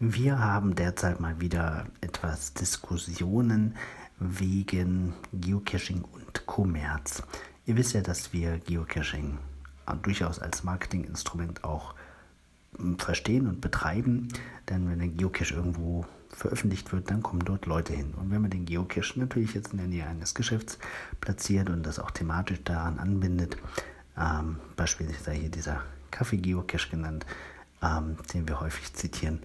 Wir haben derzeit mal wieder etwas Diskussionen wegen Geocaching und Kommerz. Ihr wisst ja, dass wir Geocaching durchaus als Marketinginstrument auch hm, verstehen und betreiben. Denn wenn ein Geocache irgendwo veröffentlicht wird, dann kommen dort Leute hin. Und wenn man den Geocache natürlich jetzt in der Nähe eines Geschäfts platziert und das auch thematisch daran anbindet, ähm, beispielsweise hier dieser Kaffee-Geocache genannt, ähm, den wir häufig zitieren,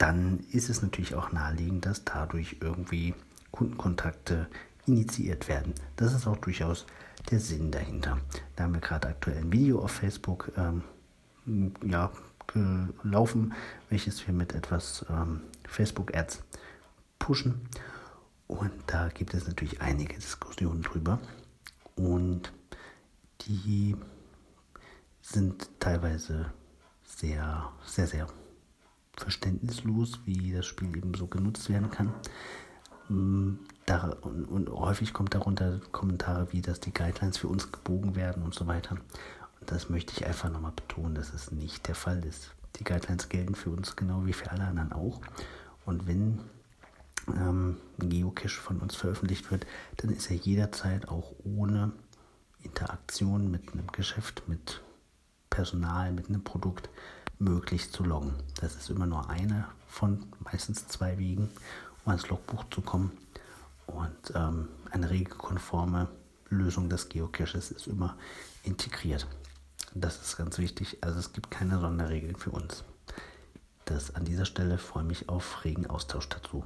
dann ist es natürlich auch naheliegend, dass dadurch irgendwie Kundenkontakte initiiert werden. Das ist auch durchaus der Sinn dahinter. Da haben wir gerade aktuell ein Video auf Facebook ähm, ja, gelaufen, welches wir mit etwas ähm, Facebook-Ads pushen. Und da gibt es natürlich einige Diskussionen drüber. Und die sind teilweise sehr, sehr, sehr verständnislos, wie das Spiel eben so genutzt werden kann. Mm, da, und, und, häufig kommt darunter Kommentare wie, dass die Guidelines für uns gebogen werden und so weiter. Und das möchte ich einfach nochmal betonen, dass es nicht der Fall ist. Die Guidelines gelten für uns genau wie für alle anderen auch. Und wenn ähm, ein Geocache von uns veröffentlicht wird, dann ist er jederzeit auch ohne Interaktion mit einem Geschäft, mit Personal, mit einem Produkt möglich zu loggen. Das ist immer nur eine von meistens zwei Wegen, um ans Logbuch zu kommen. Und ähm, eine regelkonforme Lösung des Geocaches ist immer integriert. Das ist ganz wichtig. Also es gibt keine Sonderregeln für uns. Das an dieser Stelle freue mich auf regen Austausch dazu.